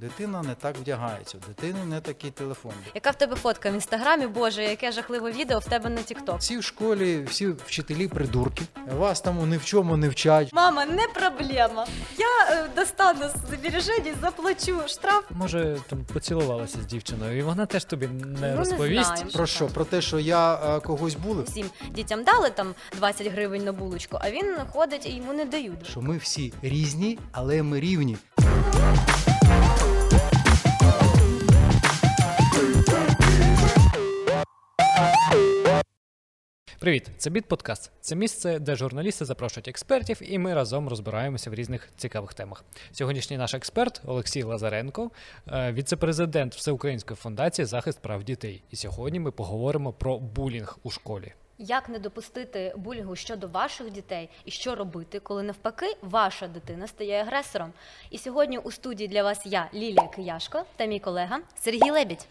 Дитина не так вдягається, у дитини не такий телефон. Яка в тебе фотка в інстаграмі? Боже, яке жахливе відео в тебе на Тікток. Всі в школі, всі вчителі придурки. Вас там ні в чому не вчать. Мама, не проблема. Я е, достану з збережень заплачу штраф. Може, там поцілувалася з дівчиною, і вона теж тобі не Ну, не розповість. знаю. Про що? Про те, що я е, когось булив? Всім дітям дали там 20 гривень на булочку, а він ходить і йому не дають. Що ми всі різні, але ми рівні. Привіт, це Біт Подкаст. Це місце, де журналісти запрошують експертів, і ми разом розбираємося в різних цікавих темах. Сьогоднішній наш експерт Олексій Лазаренко, е, віце-президент Всеукраїнської фундації захист прав дітей. І сьогодні ми поговоримо про булінг у школі. Як не допустити булінгу щодо ваших дітей і що робити, коли навпаки ваша дитина стає агресором? І сьогодні у студії для вас я, Лілія Кияшко, та мій колега Сергій Лебідь.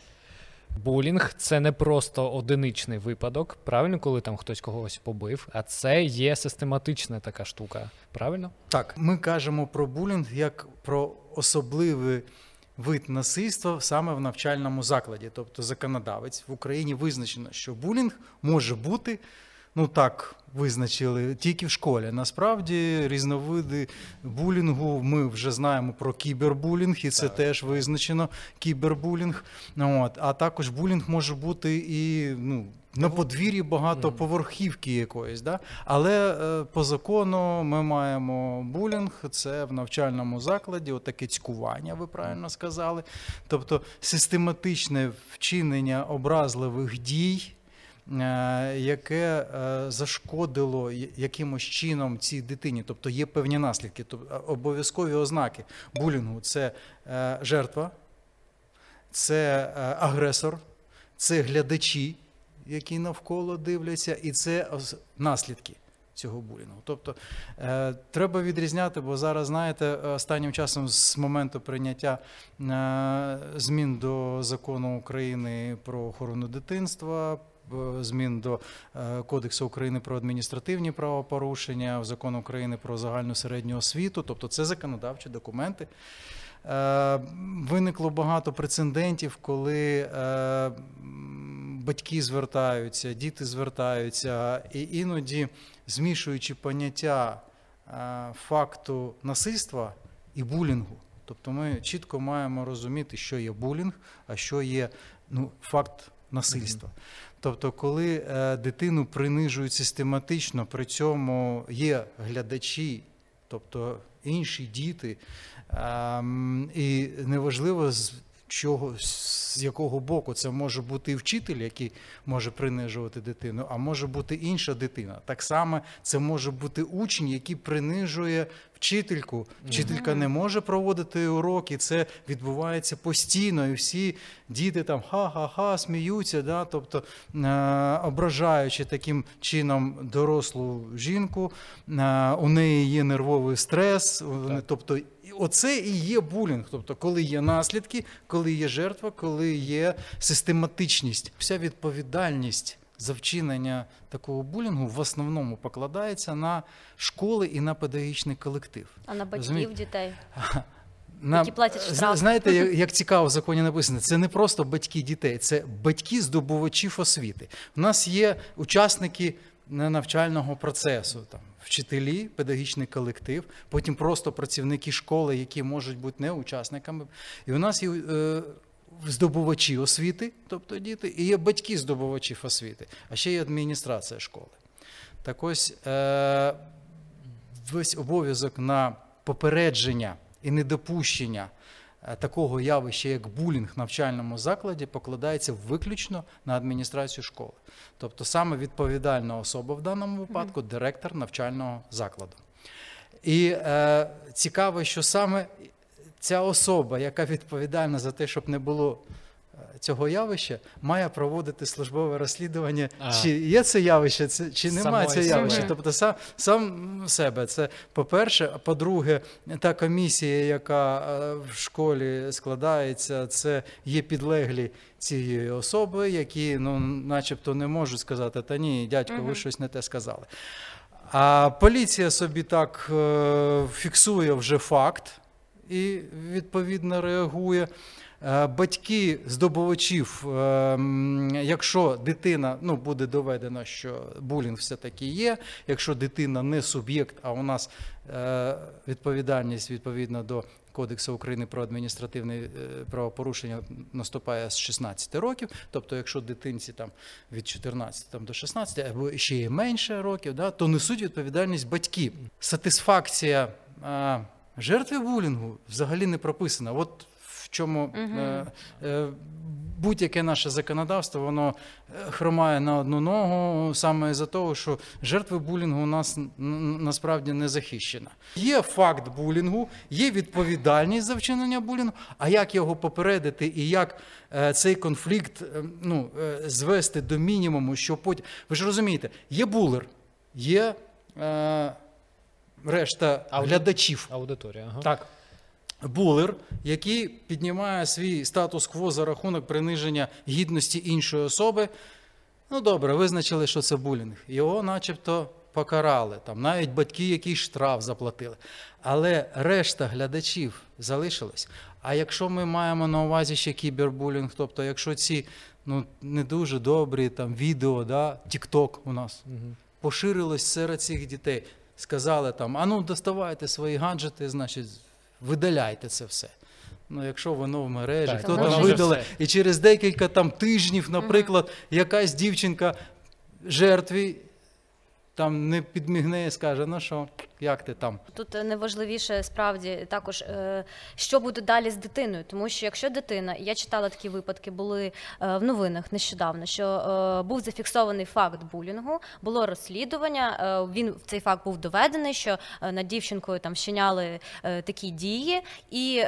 Булінг це не просто одиничний випадок, правильно, коли там хтось когось побив, а це є систематична така штука. Правильно? Так, ми кажемо про булінг як про особливий вид насильства саме в навчальному закладі. Тобто законодавець в Україні визначено, що булінг може бути. Ну так визначили тільки в школі. Насправді різновиди булінгу ми вже знаємо про кібербулінг, і це теж визначено кібербулінг. Ну, От. А також булінг може бути і ну, на подвір'ї багатоповерхівки якоїсь. Да? Але е, по закону ми маємо булінг, це в навчальному закладі, отаке цькування, ви правильно сказали. Тобто систематичне вчинення образливих дій. Е, Яке е, зашкодило якимось чином цій дитині, тобто є певні наслідки, тобто обов'язкові ознаки булінгу це жертва, це агресор, це глядачі, які навколо дивляться, і це наслідки цього булінгу. Тобто е, треба відрізняти, бо зараз, знаєте, останнім часом з моменту прийняття е, змін до закону України про охорону дитинства. Е, Змін до е, Кодексу України про адміністративні правопорушення, в закон України про загальну середню освіту, тобто це законодавчі документи. Е, Виникло багато прецедентів, коли батьки звертаються, діти звертаються, і іноді змішуючи поняття факту насильства і булінгу. Тобто ми чітко маємо розуміти, що є булінг, а що є ну, факт насильства. Тобто, коли е, дитину принижують систематично, при цьому є глядачі, тобто інші діти, ем, і неважливо чого, з якого боку це може бути і вчитель, який може принижувати дитину, а може бути інша дитина. Так само це може бути учень, який принижує вчительку. Вчителька не може проводити уроки, це відбувається постійно, і всі діти там ха-ха-ха сміються, да? тобто е, ображаючи таким чином дорослу жінку, е, у неї є нервовий стрес, вони- тобто оце і є булінг. Тобто, коли є наслідки, коли є жертва, коли є систематичність, вся відповідальність. За вчинення такого булінгу в основному покладається на школи і на педагогічний колектив. А на батьків Розумієте? дітей. На, Які платять штраф. Знаєте, як, як цікаво в законі написано, це не просто батьки дітей, це батьки здобувачів освіти. У нас є учасники на- навчального процесу, там, вчителі, педагогічний колектив, потім просто працівники школи, які можуть бути не учасниками. І у нас є е, здобувачі освіти, тобто діти, і є батьки здобувачів освіти, а ще є адміністрація школи. Так ось е, весь обов'язок на попередження і недопущення такого явища, як булінг в навчальному закладі, покладається виключно на адміністрацію школи. Тобто саме відповідальна особа в даному випадку директор навчального закладу. І е, цікаво, що саме ця особа, яка відповідальна за те, щоб не було е, цього явища, має проводити службове розслідування, А. чи є це явище, це, чи немає це явище. себе. Тобто сам, сам себе. Це по-перше, а по-друге, та комісія, яка е, в школі складається, це є підлеглі цієї особи, які ну, начебто не можуть сказати, та ні, дядько, ви щось не те сказали. А поліція собі так е, фіксує вже факт. і відповідно реагує. Е, Батьки здобувачів, е, якщо дитина ну буде доведено, що булінг все-таки є, якщо дитина не суб'єкт, а у нас е, відповідальність відповідно до Кодексу України про адміністративне правопорушення наступає з 16 років. Тобто, якщо дитинці там від 14 там, до 16 або ще є менше років, да, то несуть відповідальність батьки. Сатисфакція жертви булінгу взагалі не прописана. От чому е, е, будь-яке наше законодавство, воно е, хромає на одну ногу саме із-за того, що жертви булінгу у нас насправді не захищена. Є факт булінгу, є відповідальність за вчинення булінгу, а як його попередити і як цей конфлікт ну, звести до мінімуму, що потім. Ви ж розумієте, є булер, є решта Ауди- глядачів. Аудиторія. Ага. Так. Булер, який піднімає свій статус-кво за рахунок приниження гідності іншої особи. Ну добре, визначили, що це булінг. Його начебто покарали. Там навіть батьки якийсь штраф заплатили. Але решта глядачів залишилась. А якщо ми маємо на увазі ще кібербулінг, тобто якщо ці ну, не дуже добрі там, відео, да, TikTok у нас Мгм. поширилось серед цих дітей. Сказали там: а ну доставайте свої гаджети, значить, видаляйте це все. Ну, якщо воно в мережі, Так, хто там вже видали, і через декілька там тижнів, наприклад, якась дівчинка жертві там не підмігне і скаже, ну що, як ти там? Тут найважливіше справді також, е, що буде далі з дитиною, тому що якщо дитина, я читала такі випадки, були е, в новинах нещодавно, що е, був зафіксований факт булінгу, було розслідування. Він цей факт був доведений, що над дівчинкою там вчиняли такі дії, і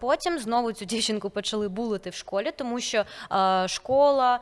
потім знову цю дівчинку почали булити в школі, тому що школа,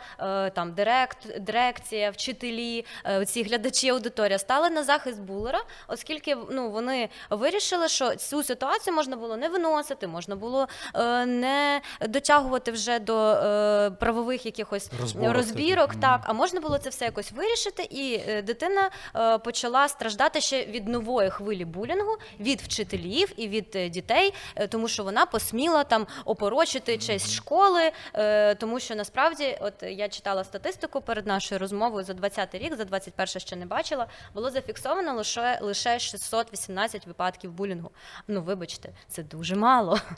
там директ, дирекція, вчителі, ці глядачі аудиторія стали на захист булера, оскільки ну вони вирішили, що цю ситуацію можна було не виносити, можна було е, не дотягувати вже до е, правових якихось Розборок розбірок, таких. так. А можна було це все якось вирішити, і е, дитина е, почала страждати ще від нової хвилі булінгу від вчителів і від е, дітей, е, тому що вона посміла там опорочити честь школи, е, тому що насправді, от я читала статистику перед нашою розмовою за 20 рік, за 21 ще не бачила, було зафіксовано лише лише 618 випадків булінгу. Ну вибачте, це дуже мало.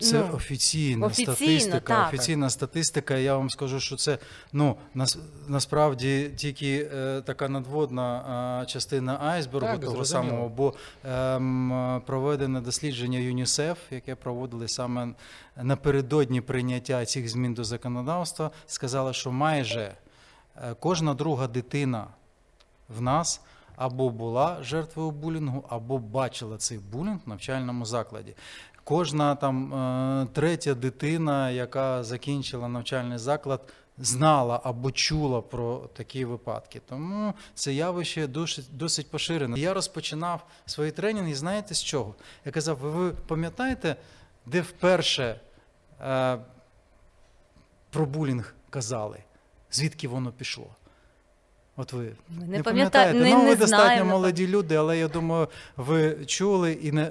Це Ну, офіційна офіційно, статистика. так. Офіційна статистика. Я вам скажу, що це ну нас, насправді тільки е, така надводна е, частина айсбергу Так, того зрозуміло. самого, бо е, проведене дослідження ЮНІСЕФ, яке проводили саме напередодні прийняття цих змін до законодавства, сказало, що майже е, кожна друга дитина в нас або була жертвою булінгу, або бачила цей булінг в навчальному закладі. Кожна там е, третя дитина, яка закінчила навчальний заклад, знала або чула про такі випадки. Тому це явище досить, досить поширене. Я розпочинав свої тренінги, знаєте з чого? Я казав, ви, пам'ятаєте, де вперше е, про булінг казали? Звідки воно пішло? От ви не, не пам'ятаєте. пам'ятаю, ну, не, ви не достатньо знаємо. молоді люди, але я думаю, ви чули і не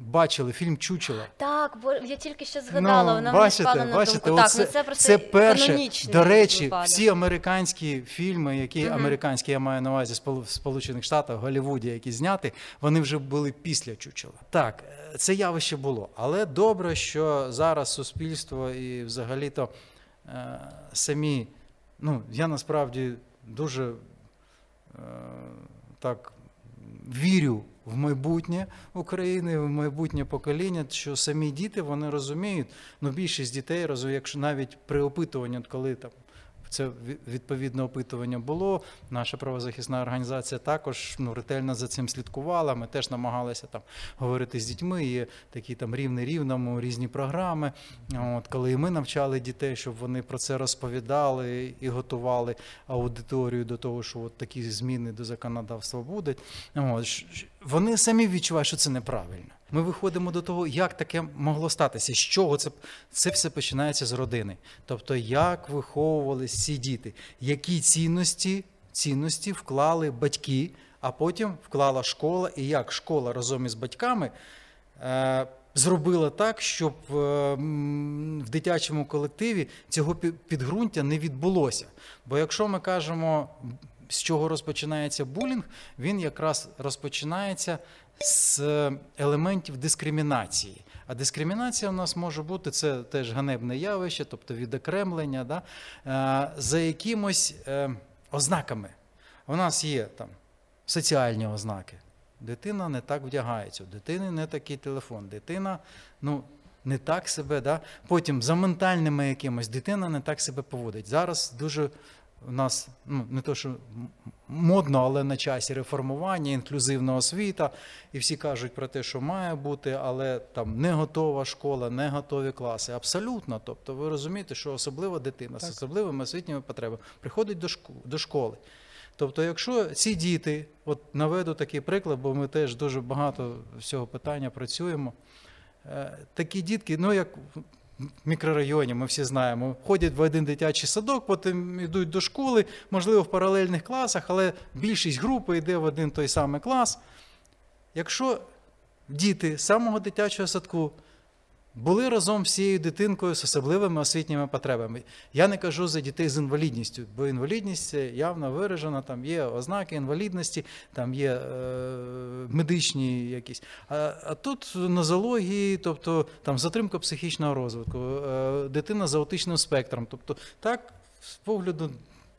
бачили фільм Чучела. Так, бо я тільки що згадала, вона мені Ну, бачите, на думку. Так, оце- ну це просто це перше. До речі, випадок. всі американські фільми, які Мгм. американські я маю на увазі в Сполучених Штатах, в Голлівуді, які зняті, вони вже були після Чучела. Так, е, це явище було. Але добре, що зараз суспільство і взагалі-то е, самі, ну, я насправді дуже е, так вірю в майбутнє України, в майбутнє покоління, що самі діти вони розуміють, ну більшість дітей якщо навіть при опитуванні, коли там. Це відповідне опитування було. Наша правозахисна організація також ну, ретельно за цим слідкувала. Ми теж намагалися там говорити з дітьми. Є такі там рівни рівному, різні програми. От коли і ми навчали дітей, щоб вони про це розповідали і готували аудиторію до того, що от такі зміни до законодавства будуть. От, вони самі відчувають, що це неправильно. Ми виходимо до того, як таке могло статися, з чого це, це все починається з родини. Тобто, як виховувалися ці діти, які цінності, цінності вклали батьки, а потім вклала школа, і як школа разом із батьками е, зробила так, щоб е, в дитячому колективі цього підґрунтя не відбулося. Бо якщо ми кажемо, з чого розпочинається булінг, він якраз розпочинається з елементів дискримінації. А дискримінація у нас може бути це теж ганебне явище, тобто відокремлення, да, е, за якимось е, ознаками. У нас є там соціальні ознаки. Дитина не так вдягається, у дитини не такий телефон, дитина ну, не так себе. Да? Потім за ментальними якимось дитина не так себе поводить. Зараз дуже у нас ну, не то, що модно, але на часі реформування, інклюзивна освіта, і всі кажуть про те, що має бути, але там не готова школа, не готові класи. Абсолютно. Тобто, ви розумієте, що особлива дитина з особливими освітніми потребами приходить до шку- до школи. Тобто, якщо ці діти, от наведу такий приклад, бо ми теж дуже багато з цього питання працюємо. Е, Такі дітки, ну як мікрорайоні, ми всі знаємо, ходять в один дитячий садок, потім йдуть до школи, можливо, в паралельних класах, але більшість групи йде в один той самий клас. Якщо діти з самого дитячого садку були разом з цією дитинкою з особливими освітніми потребами. Я не кажу за дітей з інвалідністю, бо інвалідність явно виражена, там є ознаки інвалідності, там є е, медичні якісь. А, а тут нозології, тобто там затримка психічного розвитку, е, дитина з аутичним спектром. Тобто, так, з погляду.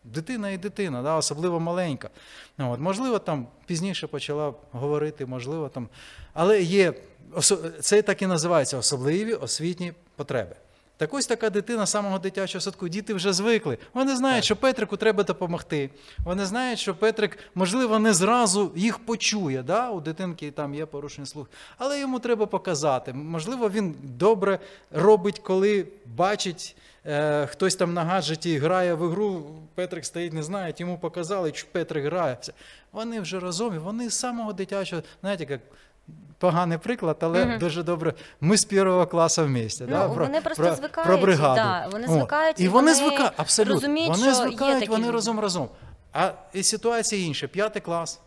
Дитина і дитина, да, особливо маленька. Ну, От, можливо, там пізніше почала говорити, можливо, там. Але є це так і називається особливі освітні потреби. Так ось така дитина самого дитячого садку. Діти вже звикли. Вони знають, Так. що Петрику треба допомогти. Вони знають, що Петрик, можливо, не зразу їх почує. Да? У дитинки там є порушення слуху, але йому треба показати. Можливо, він добре робить, коли бачить. Е, хтось там на гаджеті грає в ігру, Петрик стоїть, не знає, йому показали, що Петрик грає. Все. Вони вже разом, і вони з самого дитячого, знаєте, як поганий приклад, але Мгм. дуже добре. Ми з першого класу вместе. Ну, да? вони просто про, звикають, про бригаду. да, вони звикають, і і вони звикають, абсолютно. розуміють, вони звикають, такі вони люди. разом разом. А і ситуація інша. П'ятий клас.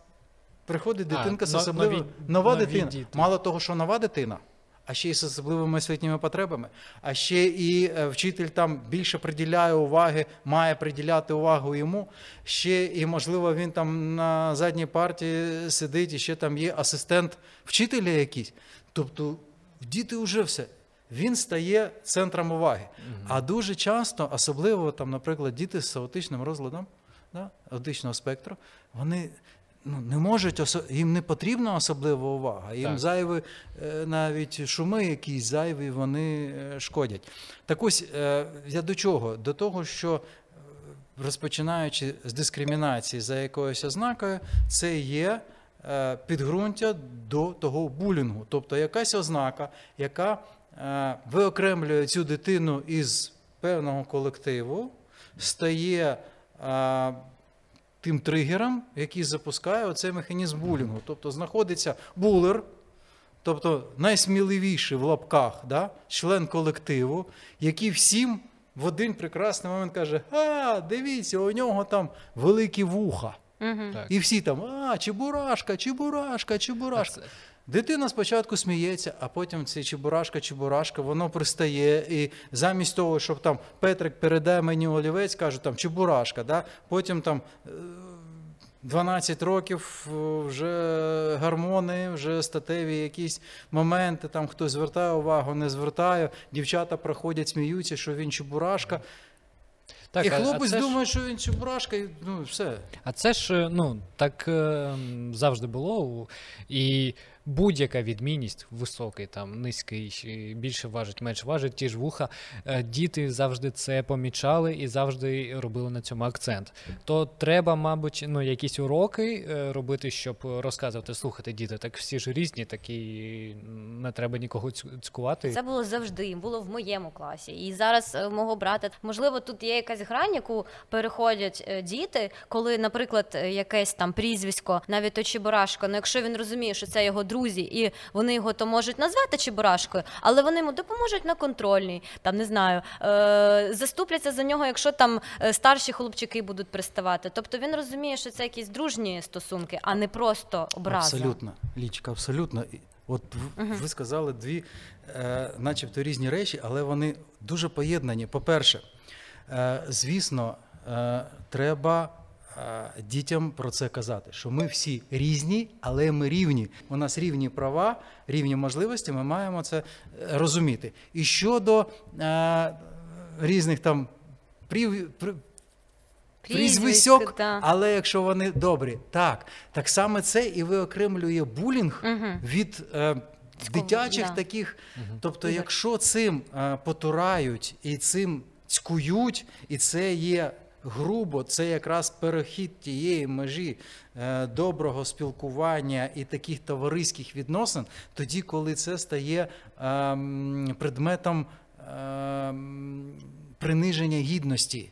Приходить А, дитинка з но- особливою. нові- нова нові дитина. діти. Мало того, що нова дитина, а ще й з особливими освітніми потребами, а ще і е, вчитель там більше приділяє уваги, має приділяти увагу йому. Ще і, можливо, він там на задній парті сидить, і ще там є асистент вчителя якийсь. Тобто діти вже все. Він стає центром уваги. А дуже часто, особливо там, наприклад, діти з аутичним розладом, да, аутичного спектру, вони ну, не можуть, осо- їм не потрібна особлива увага. Їм Так. зайві е, навіть шуми якісь зайві, вони е, шкодять. Так ось е, я до чого? До того, що розпочинаючи з дискримінації за якоюсь ознакою, це є підґрунтя до того булінгу. Тобто якась ознака, яка виокремлює цю дитину із певного колективу, стає тим тригером, який запускає оцей механізм булінгу. Тобто знаходиться булер, тобто найсміливіший в лапках, да, член колективу, який всім в один прекрасний момент каже: А, дивіться, у нього там великі вуха. Угу. І всі там, а, чебурашка, чебурашка, чебурашка. Дитина спочатку сміється, а потім це чебурашка, чебурашка, воно пристає. І замість того, щоб там Петрик передає мені олівець, каже там чебурашка, да? потім там. е, 12 років е, вже гормони, вже статеві якісь моменти, там хтось звертає увагу, не звертає. Дівчата проходять, сміються, що він чебурашка. Так, і а- а хлопець ж- думає, що він чебурашка, і ну все. А це ж е, ну так е, завжди було. І будь-яка відмінність, високий, там, низький, більше важить, менше важить, ті ж вуха. е, Діти завжди це помічали і завжди робили на цьому акцент. То треба, мабуть, ну, якісь уроки е, робити, щоб розказувати, слухайте, діти, так всі ж різні, такі не треба нікого цькувати. Це було завжди, було в моєму класі. І зараз е, мого брата, можливо, тут є якась грань, яку переходять діти, коли, наприклад, якесь там прізвисько, навіть то Чебурашко, ну якщо він розуміє, що це його друзі, і вони його то можуть назвати Чебурашкою, але вони йому допоможуть на контрольній, там не знаю, е, заступляться за нього, якщо там е, старші хлопчики будуть приставати. Тобто він розуміє, що це якісь дружні стосунки, а не просто образа. Абсолютно, Лічка, абсолютно. От ви сказали дві, е, начебто різні речі, але вони дуже поєднані. По-перше, е, звісно, е, треба дітям про це казати, що ми всі різні, але ми рівні. У нас рівні права, рівні можливості, ми маємо це е, розуміти. І щодо е, різних там прів, прізвиськок, та. але якщо вони добрі, так. Так само це і виокремлює булінг Мгм. від е, дитячих да. таких. Тобто, Ігор. якщо цим е, потурають і цим цькують, і це є грубо, це якраз перехід тієї межі е, доброго спілкування і таких товариських відносин, тоді, коли це стає ем, предметом ем, приниження гідності.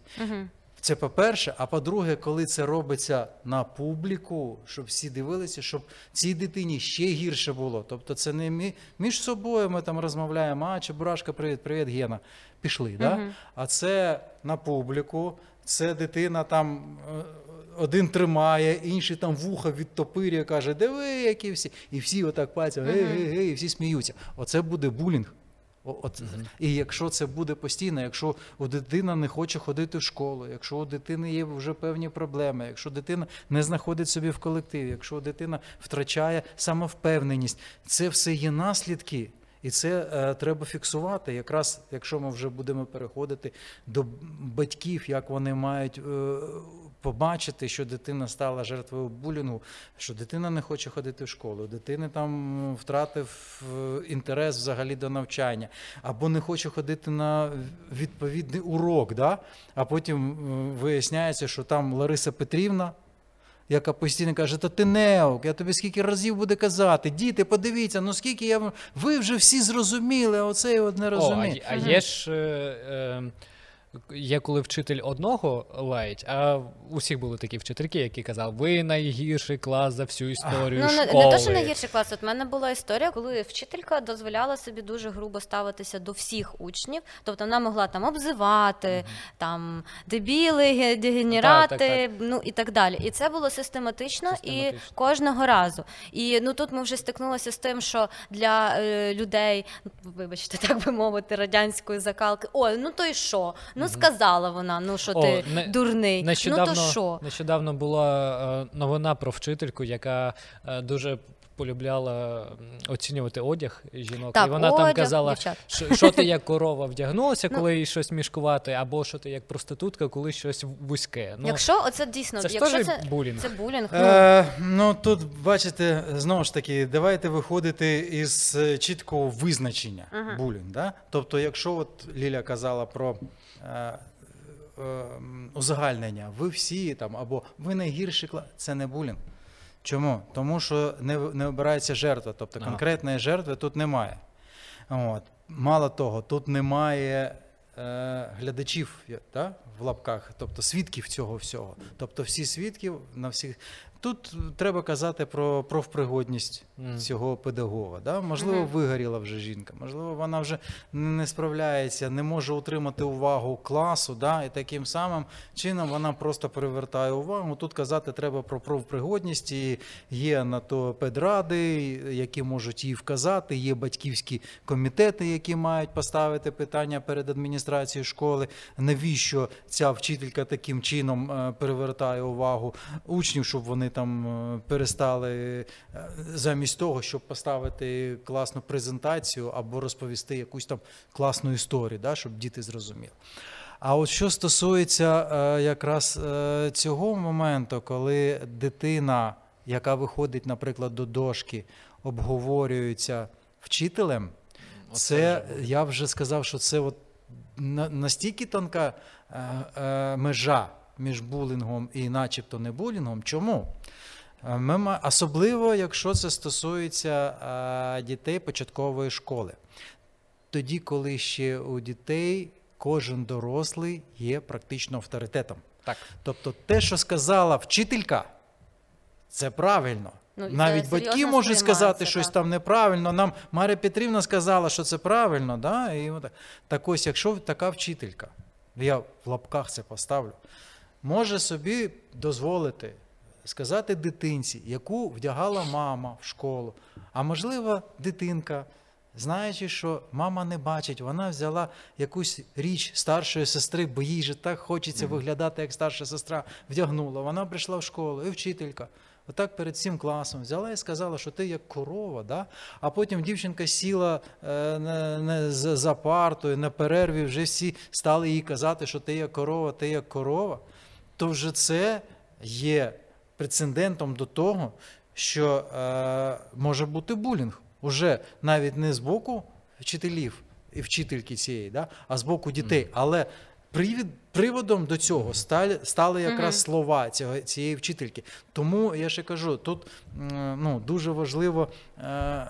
Це по-перше, а по-друге, коли це робиться на публіку, щоб всі дивилися, щоб цій дитині ще гірше було. Тобто це не мі- між собою ми там розмовляємо, а Чебурашка, привіт, привіт, Гена. Пішли, да? Мгм. А це на публіку, це дитина там е, один тримає, інший там вуха відтопирює, каже, диви, які всі. І всі отак пальцем, гей, гей, гей, і всі сміються. Оце буде булінг. От, І якщо це буде постійно, якщо у дитина не хоче ходити в школу, якщо у дитини є вже певні проблеми, якщо дитина не знаходить собі в колективі, якщо дитина втрачає самовпевненість, це все є наслідки. І це е, треба фіксувати. Якраз якщо ми вже будемо переходити до батьків, як вони мають е, побачити, що дитина стала жертвою булінгу, що дитина не хоче ходити в школу, дитина там втратив е, інтерес взагалі до навчання, або не хоче ходити на відповідний урок, да? а потім е, виясняється, що там Лариса Петрівна. Яка постійно каже, та ти неок, я тобі скільки разів буду казати, діти, подивіться, ну скільки я. Ви вже всі зрозуміли, а оцей от не О, а, а є ж. Е, е, Є коли вчитель одного лають, а у всіх були такі вчительки, які казали, ви найгірший клас за всю історію Ну, не, школи. не то, що найгірший клас. От в мене була історія, коли вчителька дозволяла собі дуже грубо ставитися до всіх учнів. Тобто вона могла там обзивати, там дебіли, дегенерати, Так, так, ну і так далі. І це було систематично, і кожного разу. І ну тут ми вже стикнулися з тим, що для е, людей, ну, вибачте, так би мовити, радянської закалки, ой, ну то й що? Ну сказала вона, ну що ти не- дурний. Нещодавно, ну то що? нещодавно була е, новина про вчительку, яка е, дуже полюбляла оцінювати одяг жінок. Так, і вона там казала, що, що ти як корова вдягнулася, Ну. коли їй щось мішкувати, або що ти як проститутка, коли щось вузьке. Ну, Якщо оце дійсно, це якщо це булінг. Це булінг. Ну, Е, ну тут бачите, знову ж таки, давайте виходити із чіткого визначення Ага. булінг. Да? Тобто, якщо от Ліля казала про узагальнення, ви всі там або ви найгірший клас, це не булінг. Чому? Тому що не, не обирається жертва, тобто Ага. конкретної жертви тут немає. От. Мало того, тут немає е, глядачів да, в лапках, тобто свідків цього всього. Тобто всі свідки на всіх. Тут треба казати про профпригодність Мгм. цього педагога. Да? Можливо, Мгм. вигоріла вже жінка, можливо, вона вже не справляється, не може утримати увагу класу, да? і таким самим чином вона просто привертає увагу. Тут казати треба про профпригодність, і є на то педради, які можуть їй вказати, є батьківські комітети, які мають поставити питання перед адміністрацією школи, навіщо ця вчителька таким чином е, привертає увагу учнів, щоб вони там е, перестали е, замість того, щоб поставити класну презентацію або розповісти якусь там класну історію, да, щоб діти зрозуміли. А от що стосується е, якраз цього моменту, коли дитина, яка виходить, наприклад, до дошки, обговорюється вчителем, це я вже сказав, що це от настільки тонка межа між булінгом і начебто не булінгом. Чому? Е, Ми, особливо, якщо це стосується е, дітей початкової школи. Тоді, коли ще у дітей кожен дорослий є практично авторитетом. Так. Тобто те, що сказала вчителька, це правильно. Ну, Навіть батьки можуть сказати сприймається, щось там неправильно. Нам Марія Петрівна сказала, що це правильно. Да? І отак. так ось, якщо така вчителька, я в лапках це поставлю, може собі дозволити сказати дитинці, яку вдягала мама в школу, а можливо, дитинка. Знаючи, що мама не бачить, вона взяла якусь річ старшої сестри, бо їй же так хочеться виглядати, як старша сестра, вдягнула. Вона прийшла в школу, і вчителька. Отак перед всім класом взяла і сказала, що ти як корова, да? а потім дівчинка сіла е, на, на, за, за партою на перерві, вже всі стали їй казати, що ти як корова, ти як корова. То вже це є прецедентом до того, що е, може бути булінг. Уже навіть не з боку вчителів і вчительки цієї, да? а з боку дітей. Але привід, приводом до цього стали, стали якраз слова цього, цієї вчительки. Тому я ще кажу, тут м, ну, дуже важливо е,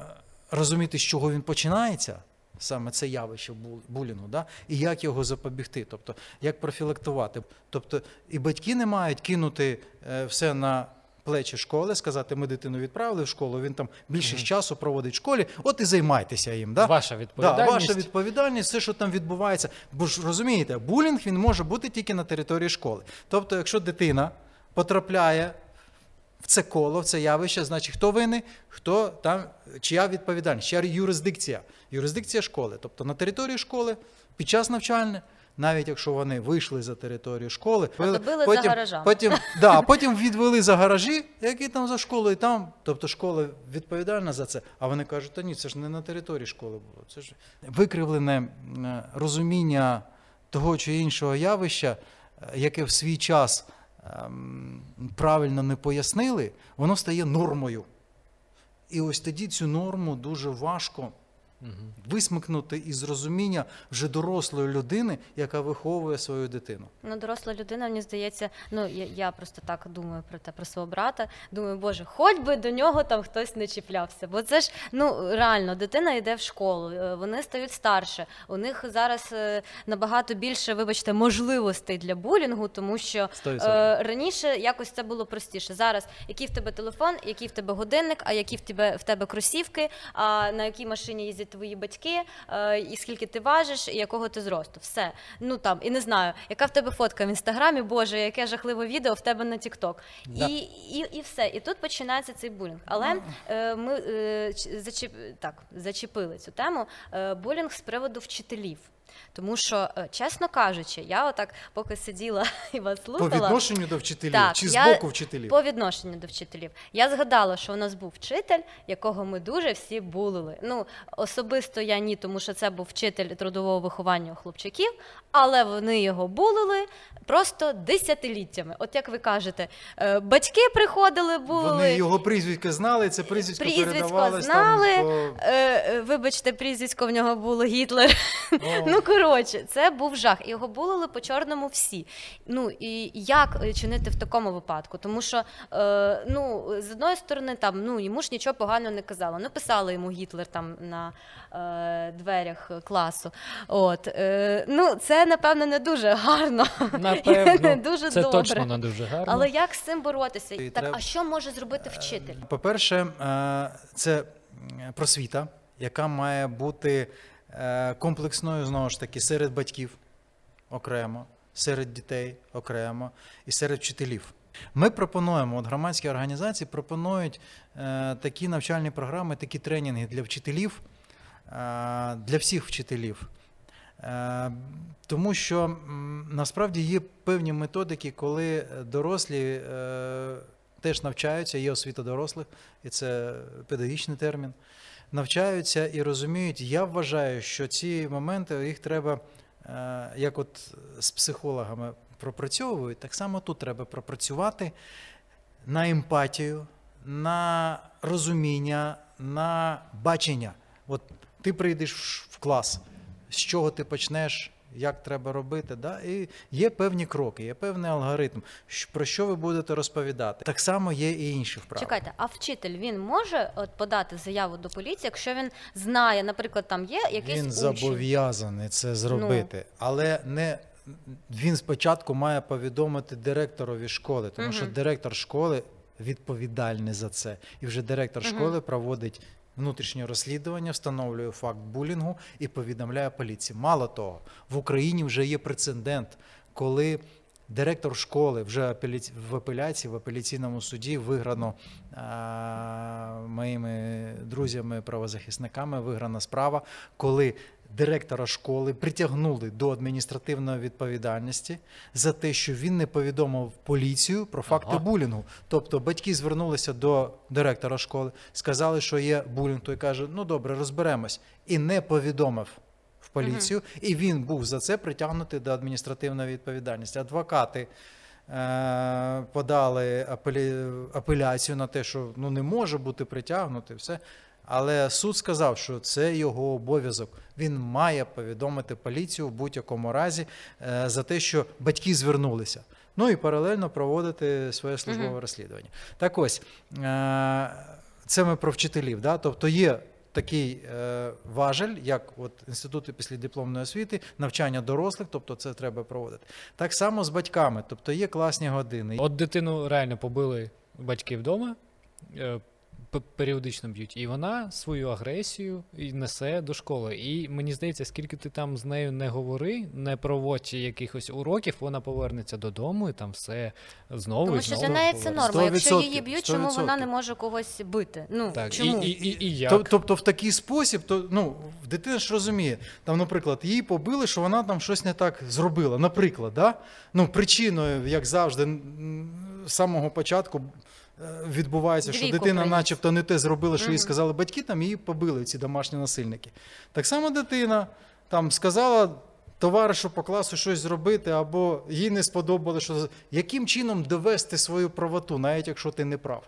розуміти, з чого він починається. Саме це явище бул- булінгу, да? і як його запобігти, тобто як профілактувати. Тобто і батьки не мають кинути е, все на плечі школи, сказати, ми дитину відправили в школу, він там більше часу проводить в школі, от і займайтеся їм. Да? Ваша Да, ваша відповідальність, все, що там відбувається. Бо ж розумієте, булінг він може бути тільки на території школи. Тобто, якщо дитина потрапляє в це коло, в це явище, значить, хто винний, хто там, чия відповідальність, чия юрисдикція. Юрисдикція школи. Тобто на території школи під час навчання. Навіть якщо вони вийшли за територію школи, добили за потім, гаражами. потім, да, потім відвели за гаражі, які там за школою, і там, тобто школа відповідальна за це. А вони кажуть, та ні, це ж не на території школи було. Це ж викривлене розуміння того чи іншого явища, е, яке в свій час правильно не пояснили, воно стає нормою. І ось тоді цю норму дуже важко висмикнути із розуміння вже дорослої людини, яка виховує свою дитину. Ну, доросла людина, мені здається, ну я, я просто так думаю про те, про свого брата. Думаю, боже, хоч би до нього там хтось не чіплявся. Бо це ж ну реально, дитина йде в школу, е, вони стають старше. У них зараз е, набагато більше, вибачте, можливостей для булінгу, тому що е, раніше якось це було простіше. Зараз який в тебе телефон, який в тебе годинник, а які в тебе в тебе кросівки, а на якій машині їздять твої батьки, е, і скільки ти важиш, і якого ти зросту. Все. Ну там, і не знаю, яка в тебе фотка в інстаграмі, боже, яке жахливе відео в тебе на Тікток. Да. І, і, і все. І тут починається цей булінг. Але е, ми е, зачіп, так, зачепили цю тему. Е, булінг з приводу вчителів. Тому що, е, чесно кажучи, я отак, поки сиділа і вас По слухала. відношенню до вчителів Так, чи з я- боку вчителів? По відношенню до вчителів. Я згадала, що у нас був вчитель, якого ми дуже всі булили. Ну, особисто я ні, тому що це був вчитель трудового виховання у хлопчаків, але вони його булили просто десятиліттями. От як ви кажете, е, батьки приходили, булили. Вони його прізвисько знали, це прізвисько, Прізвисько знали, там. Е, е, вибачте, прізвисько в нього було Гітлер. О. Ну коротше, це був жах. Його булили по чорному всі. Ну і як чинити в такому випадку? Тому що ну з одної сторони, там ну йому ж нічого поганого не казало. Ну писали йому Гітлер там на дверях класу. От е, ну це напевно не дуже гарно. Напевно, не дуже це добре. точно не дуже гарно. Але як з цим боротися? І Так, треба- а що може зробити вчитель? По-перше, е, це просвіта, яка має бути е, комплексною знову ж таки серед батьків окремо, серед дітей окремо і серед вчителів. Ми пропонуємо, от громадські організації пропонують е, такі навчальні програми, такі тренінги для вчителів, е, для всіх вчителів. Е, Тому що насправді є певні методики, коли дорослі е, теж навчаються, є освіта дорослих, і це педагогічний термін. Навчаються і розуміють. Я вважаю, що ці моменти їх треба, е, як от з психологами пропрацьовують, так само тут треба пропрацювати на емпатію, на розуміння, на бачення. От ти прийдеш в клас, з чого ти почнеш, як треба робити. Да? І є певні кроки, є певний алгоритм, про що ви будете розповідати. Так само є і інші вправи. Чекайте, а вчитель він може от подати заяву до поліції, якщо він знає, наприклад, там є якийсь Він учень? зобов'язаний це зробити, але не він спочатку має повідомити директорові школи, тому що директор школи відповідальний за це. І вже директор Мгм. школи проводить внутрішнє розслідування, встановлює факт булінгу і повідомляє поліції. Мало того, в Україні вже є прецедент, коли директор школи вже в апеляції, в апеляційному суді виграно а, моїми друзями, правозахисниками, виграна справа, коли директора школи притягнули до адміністративної відповідальності за те, що він не повідомив поліцію про факти Ага. булінгу. Тобто батьки звернулися до директора школи, сказали, що є булінг. Той каже: ну добре, розберемось, і не повідомив в поліцію. І він був за це притягнутий до адміністративної відповідальності. Адвокати. е, Подали апеляцію на те, що ну не може бути притягнутий, все. Але суд сказав, що це його обов'язок. Він має повідомити поліцію в будь-якому разі е, за те, що батьки звернулися. Ну і паралельно проводити своє службове Мгм. розслідування. Так ось, е, це ми про вчителів. Да? Тобто є такий е, важель, як от інститути післядипломної освіти, навчання дорослих, тобто це треба проводити. Так само з батьками, тобто є класні години. От дитину реально побили батьки вдома, періодично б'ють, і вона свою агресію і несе до школи. І мені здається, скільки ти там з нею не говори, не проводь якихось уроків, вона повернеться додому і там все знову. Тому і що для неї це норма. Якщо 100%, її б'ють, чому вона 100%. не може когось бити? Ну Так, чому? і, і, і як? Тобто в такий спосіб, то ну дитина ж розуміє, там, наприклад, її побили, що вона там щось не так зробила. Наприклад, да? ну, причиною, як завжди, з самого початку е, відбувається, що дитина, приніс. начебто, не те зробила, що їй сказали батьки, там її побили ці домашні насильники. Так само дитина там сказала. Товаришу по класу щось зробити, або їй не сподобало, що яким чином довести свою правоту, навіть якщо ти не прав.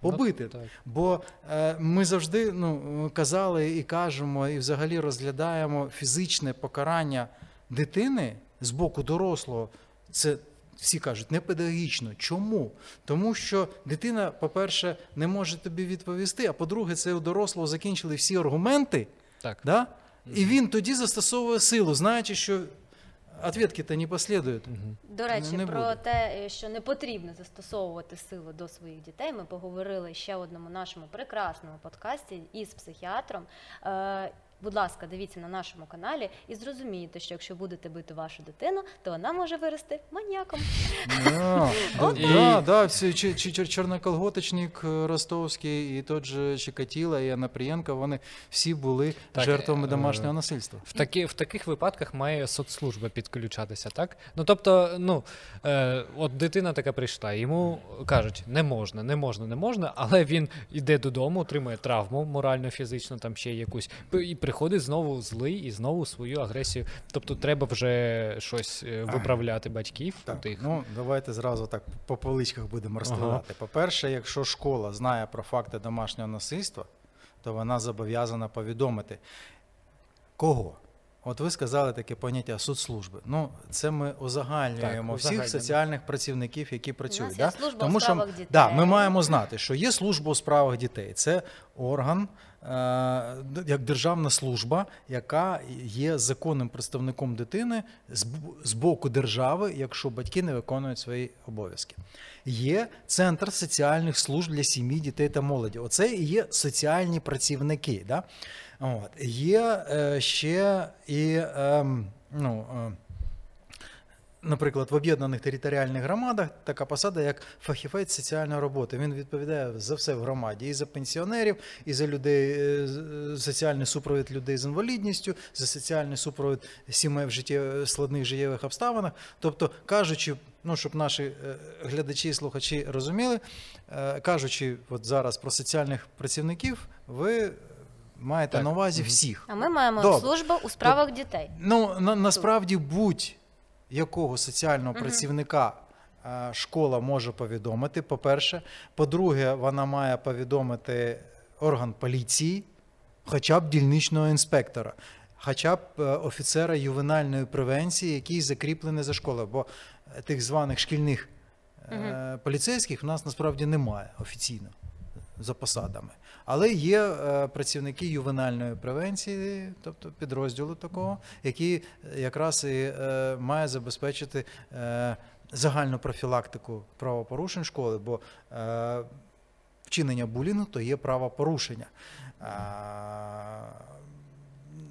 Побити. Ну, так. Бо е, ми завжди ну, казали і кажемо, і взагалі розглядаємо фізичне покарання дитини з боку дорослого. Це всі кажуть не педагогічно. Чому? Тому що дитина, по-перше, не може тобі відповісти, а по-друге, це у дорослого закінчили всі аргументи, Так. да? і він тоді застосовує силу, знаючи, що відповіді-то не послідують. До речі, не про буде. те, е, що не потрібно застосовувати силу до своїх дітей, ми поговорили ще в одному нашому прекрасному подкасті із психіатром. Будь ласка, дивіться на нашому каналі і зрозумієте, що якщо будете бити вашу дитину, то вона може вирости маніяком. Да, Чорноколготочник е, Ростовський, і тот же Чикатіла, і Анапрієнко, вони всі були жертвами е, домашнього насильства. В, такі, в таких випадках має соцслужба підключатися, так? Ну тобто, ну е, от дитина така прийшла, йому кажуть, не можна, не можна, не можна, але він йде додому, отримує травму морально, фізично, там ще якусь, п- і приходить знову злий і знову свою агресію. Тобто треба вже щось е, виправляти батьків. Так, тих. ну давайте зразу так по поличках будемо розкладати. По-перше, якщо школа знає про факти домашнього насильства, то вона зобов'язана повідомити кого. От ви сказали таке поняття соцслужби. Ну, це ми узагальнюємо Так, всіх соціальних працівників, які працюють. є да? служба у Тому що дітей. да, ми маємо знати, що є служба у справах дітей. Це орган, як державна служба, яка є законним представником дитини з, боку держави, якщо батьки не виконують свої обов'язки. Є центр соціальних служб для сім'ї, дітей та молоді. Оце і є соціальні працівники. Да? От. Є е, ще і ем, ну, е, Наприклад, в об'єднаних територіальних громадах така посада, як фахівець соціальної роботи. Він відповідає за все в громаді, і за пенсіонерів, і за людей, е, з- соціальний супровід людей з інвалідністю, за соціальний супровід сімей в життє, складних життєвих обставинах. Тобто, кажучи, ну щоб наші е, глядачі і слухачі розуміли, е, кажучи, от зараз про соціальних працівників, ви маєте Так. на увазі всіх. А ми маємо Добре. службу у справах дітей. Ну, на, насправді будь-якого соціального Мгм. працівника е, школа може повідомити. По-перше, по-друге, вона має повідомити орган поліції, хоча б дільничного інспектора, хоча б е, офіцера ювенальної превенції, який закріплений за школою. Бо е, тих званих шкільних е, поліцейських в нас насправді немає офіційно за посадами. Але є е, працівники ювенальної превенції, тобто підрозділу такого, які е, якраз і е, має забезпечити е, загальну профілактику правопорушень школи, бо е, вчинення булінгу то є правопорушення.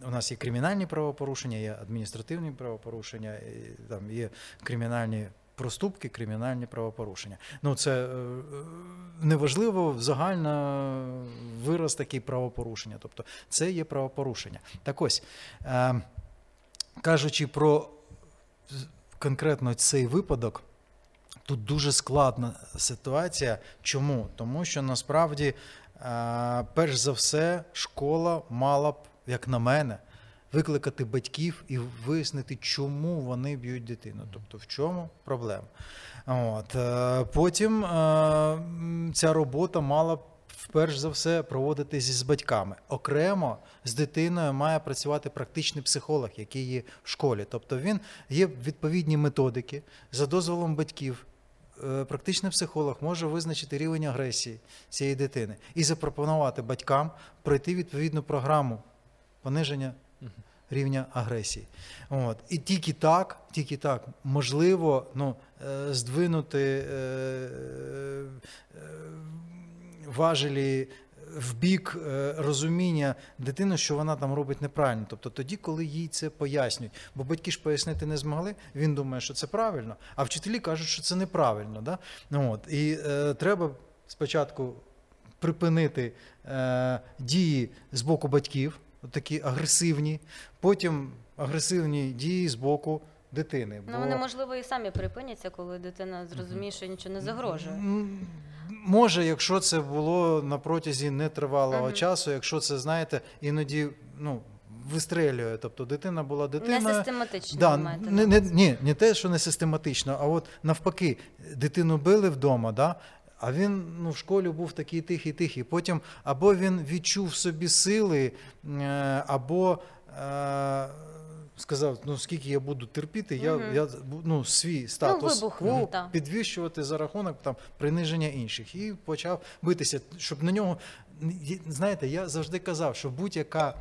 У нас є кримінальні правопорушення, є адміністративні правопорушення, і, там є кримінальні проступки, кримінальні правопорушення. Ну, це е, неважливо, загально вираз такий правопорушення. Тобто це є правопорушення. Так ось, е, кажучи про конкретно цей випадок. Тут дуже складна ситуація. Чому? Тому що насправді, е, перш за все, школа мала б, як на мене, викликати батьків і вияснити, чому вони б'ють дитину. Тобто, в чому проблема. От. е, Потім е, ця робота мала. Перш за все проводитись з батьками. Окремо з дитиною має працювати практичний психолог, який є в школі. Тобто він є відповідні методики за дозволом батьків. е, Практичний психолог може визначити рівень агресії цієї дитини і запропонувати батькам пройти відповідну програму пониження рівня агресії. От. І тільки так, тільки так можливо ну, е, здвинути е, е, важелі в бік розуміння дитини, що вона там робить неправильно. Тобто тоді, коли їй це пояснюють. Бо батьки ж пояснити не змогли, він думає, що це правильно, а вчителі кажуть, що це неправильно. Да? Ну, от. І е, треба спочатку припинити е, дії з боку батьків, такі агресивні, потім агресивні дії з боку дитини. Ну вони можливо і самі припиняться, коли дитина зрозуміє, що нічого не загрожує. Може, якщо це було на протязі нетривалого Мгм. часу, якщо це, знаєте, іноді ну, вистрелює. Тобто дитина була Не дитиною. систематично Да, не, не, ні, не те, що не систематично, а от навпаки, дитину били вдома, да? А він ну, в школі був такий тихий, тихий. Потім або він відчув в собі сили, е, або е, сказав, ну скільки я буду терпіти, я, Мгм. я ну, свій статус вибухнув, кво так. підвищувати за рахунок там, приниження інших. І почав битися, щоб на нього. Знаєте, я завжди казав, що будь-яка.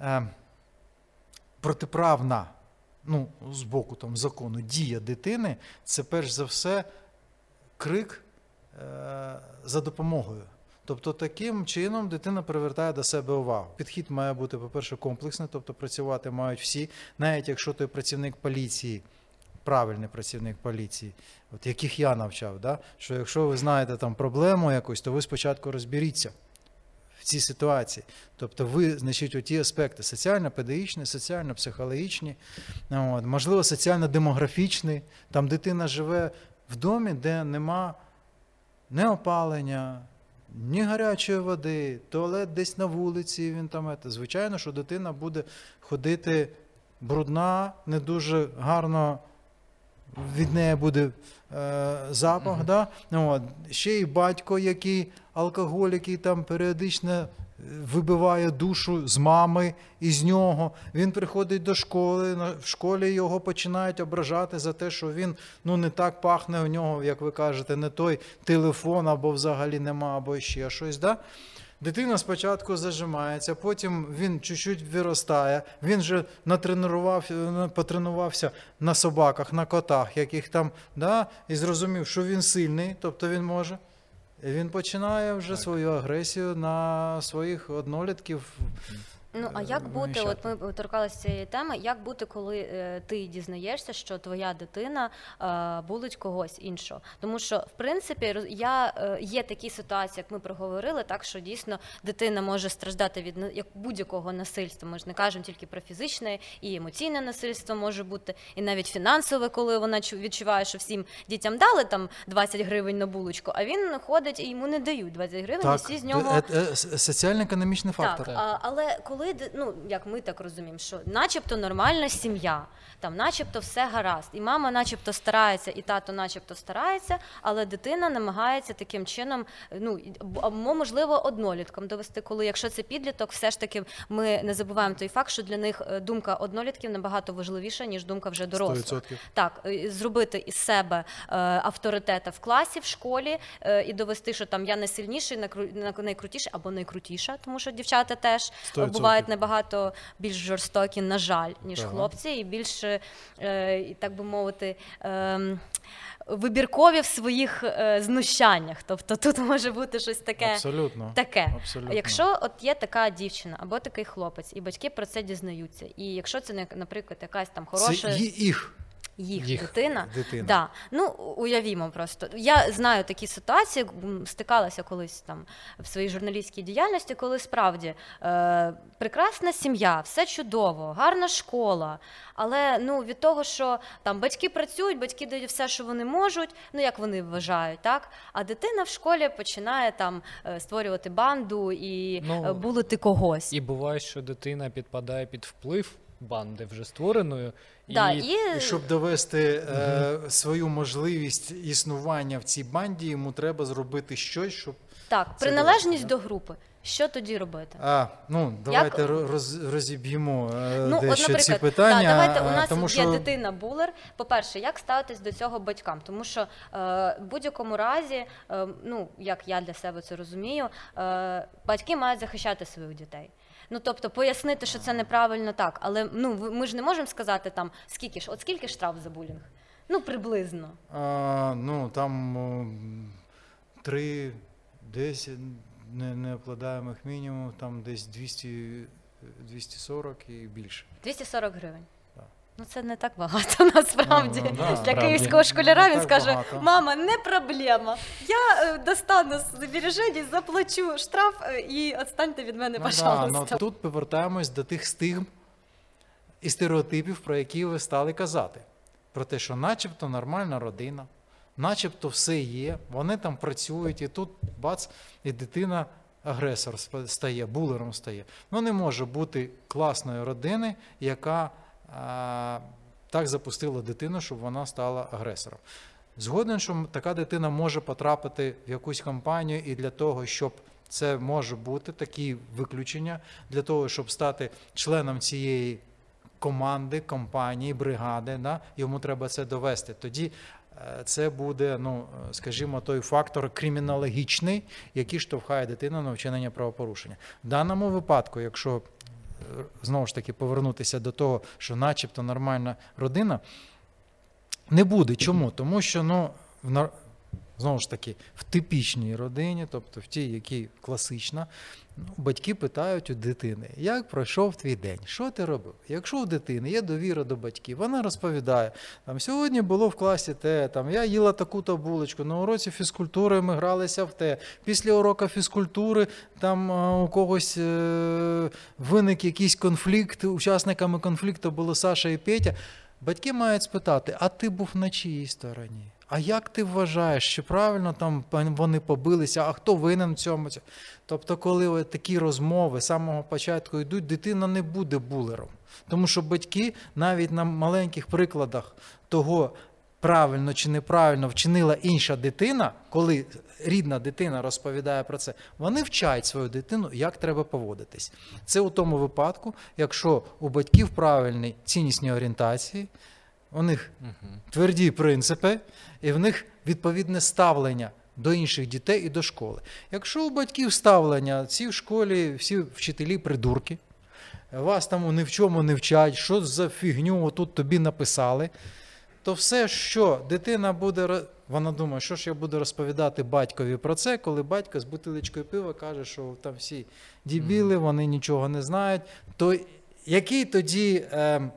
Е, протиправна ну, з боку там, закону дія дитини це перш за все крик за допомогою. Тобто таким чином дитина привертає до себе увагу. Підхід має бути, по-перше, комплексний, тобто працювати мають всі, навіть якщо той працівник поліції, правильний працівник поліції, от яких я навчав, да? що якщо ви знаєте там проблему якусь, то ви спочатку розберіться в цій ситуації. Тобто ви, значить, оті аспекти соціально-педагогічні, соціально-психологічні, от, можливо, соціально-демографічні. Там дитина живе в домі, де нема ні опалення, ні гарячої води, туалет десь на вулиці. Він там. Звичайно, що дитина буде ходити брудна, не дуже гарно. Від неї буде е, запах, Мгм. да? Ну, от. ще й батько, який алкоголік, який там періодично вибиває душу з мами і з нього. Він приходить до школи, в школі його починають ображати за те, що він ну, не так пахне у нього, як ви кажете, не той телефон, або взагалі нема, або ще щось. Да? Дитина спочатку зажимається, потім він чуть-чуть виростає, він вже натренувався, потренувався на собаках, на котах, яких там, да, і зрозумів, що він сильний, тобто він може. Він починає вже Так. свою агресію на своїх однолітків. Ну а е, як бути? От ми торкалися цієї теми. Як бути, коли е, ти дізнаєшся, що твоя дитина е, булить когось іншого? Тому що в принципі я є такі ситуації, як ми проговорили, так що дійсно дитина може страждати від як будь-якого насильства. Ми ж не кажемо тільки про фізичне і емоційне насильство може бути, і навіть фінансове, коли вона чу- відчуває, що всім дітям дали там 20 гривень на булочку, а він ходить і йому не дають 20 гривень, і всі з нього. соціально-економічний фактор. Так, але коли ди- ну як ми так розуміємо, що начебто нормальна сім'я, там, начебто, все гаразд, і мама, начебто, старається, і тато, начебто, старається, але дитина намагається таким чином, ну або можливо одноліткам довести, коли якщо це підліток, все ж таки ми не забуваємо той факт, що для них е, думка однолітків набагато важливіша ніж думка вже дорослих. 100%. Так, зробити із себе е, авторитета в класі, в школі е, і довести, що там я найсильніший, найкру- найкрутіший або найкрутіша, тому що дівчата теж 100%. Бувають набагато більш жорстокі, на жаль, ніж ага. хлопці, і більш, е, так би мовити, ем, вибіркові в своїх е, знущаннях. Тобто тут може бути щось таке. Абсолютно. Таке, Абсолютно. якщо от є така дівчина або такий хлопець, і батьки про це дізнаються, і якщо це наприклад якась там хороша Це їх. Їх, Їх дитина. дитина. Да. Ну, уявімо просто. Я знаю такі ситуації, стикалася колись там в своїй журналістській діяльності, коли справді е, прекрасна сім'я, все чудово, гарна школа. Але ну, від того, що там батьки працюють, батьки дають все, що вони можуть, ну як вони вважають, так? А дитина в школі починає там е, створювати банду і Ну, е, булити когось. І буває, що дитина підпадає під вплив банди вже створеної. Да, і... і... Щоб довести е, свою можливість існування в цій банді, йому треба зробити щось, щоб. Так, приналежність до групи. Що тоді робити? А, ну, давайте роз, розіб'ємо е, Ну, дещо ці питання. да, давайте у е, нас тому є що дитина булер. По-перше, як ставитись до цього батькам? Тому що е, в будь-якому разі, е, ну як я для себе це розумію, е, батьки мають захищати своїх дітей. Ну тобто пояснити, що це неправильно так, але ну ми ж не можемо сказати там скільки ж, от скільки штраф за булінг? Ну приблизно. А, ну, там три, десять не, необкладаємих мінімум, там десь 200, 240 і більше. 240 гривень. Ну це не так багато насправді. Ну, да. Для Справді. київського школяра він скаже: багато. мама, не проблема. Я е, достану з збережень, заплачу штраф е, і відстаньте від мене, Ну, да, пожалуйста. ну, тут повертаємось до тих стигм і стереотипів, про які ви стали казати. Про те, що начебто нормальна родина, начебто все є, вони там працюють, і тут бац, і дитина агресор стає, булером стає. Ну не може бути класної родини, яка так запустила дитину, щоб вона стала агресором. Згоден, що така дитина може потрапити в якусь компанію, і для того, щоб це може бути такі виключення, для того, щоб стати членом цієї команди, компанії, бригади, да, йому треба це довести. Тоді е, це буде, ну, скажімо, той фактор кримінологічний, який штовхає дитину на вчинення правопорушення. В даному випадку, якщо знову ж таки повернутися до того, що начебто нормальна родина, не буде. Чому? Тому що ну, знову ж таки, в типічній родині, тобто в тій, якій класична, ну, батьки питають у дитини, як пройшов твій день, що ти робив? Якщо у дитини є довіра до батьків, вона розповідає, там сьогодні було в класі те, там я їла таку-то булочку, на уроці фізкультури ми гралися в те. Після уроку фізкультури там у когось е, виник якийсь конфлікт, учасниками конфлікту було Саша і Петя. Батьки мають спитати, а ти був на чиїй стороні? А як ти вважаєш, чи правильно там вони побилися, а хто винен в цьому? Тобто, коли такі розмови з самого початку йдуть, дитина не буде булером. Тому що батьки навіть на маленьких прикладах того, правильно чи неправильно вчинила інша дитина, коли рідна дитина розповідає про це, вони вчать свою дитину, як треба поводитись. Це у тому випадку, якщо у батьків правильні ціннісні орієнтації, у них тверді принципи, і в них відповідне ставлення до інших дітей і до школи. Якщо у батьків ставлення, ці в школі всі вчителі придурки, вас там ні в чому не вчать, що за фігню тут тобі написали, то все, що дитина буде, вона думає, що ж я буду розповідати батькові про це, коли батько з бутилечкою пива каже, що там всі дібіли, вони нічого не знають. То який тоді е,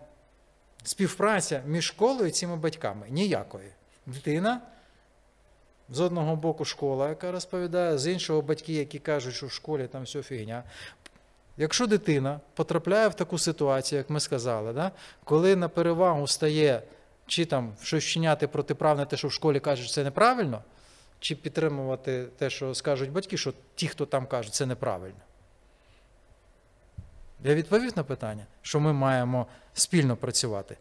співпраця між школою і цими батьками? Ніякої. Дитина. З одного боку школа, яка розповідає, з іншого батьки, які кажуть, що в школі там все фігня. Якщо дитина потрапляє в таку ситуацію, як ми сказали, да, коли на перевагу стає чи там щось вчиняти протиправне, те, що в школі кажуть, це неправильно, чи підтримувати те, що скажуть батьки, що ті, хто там кажуть, це неправильно. Я відповів на питання, що ми маємо спільно працювати.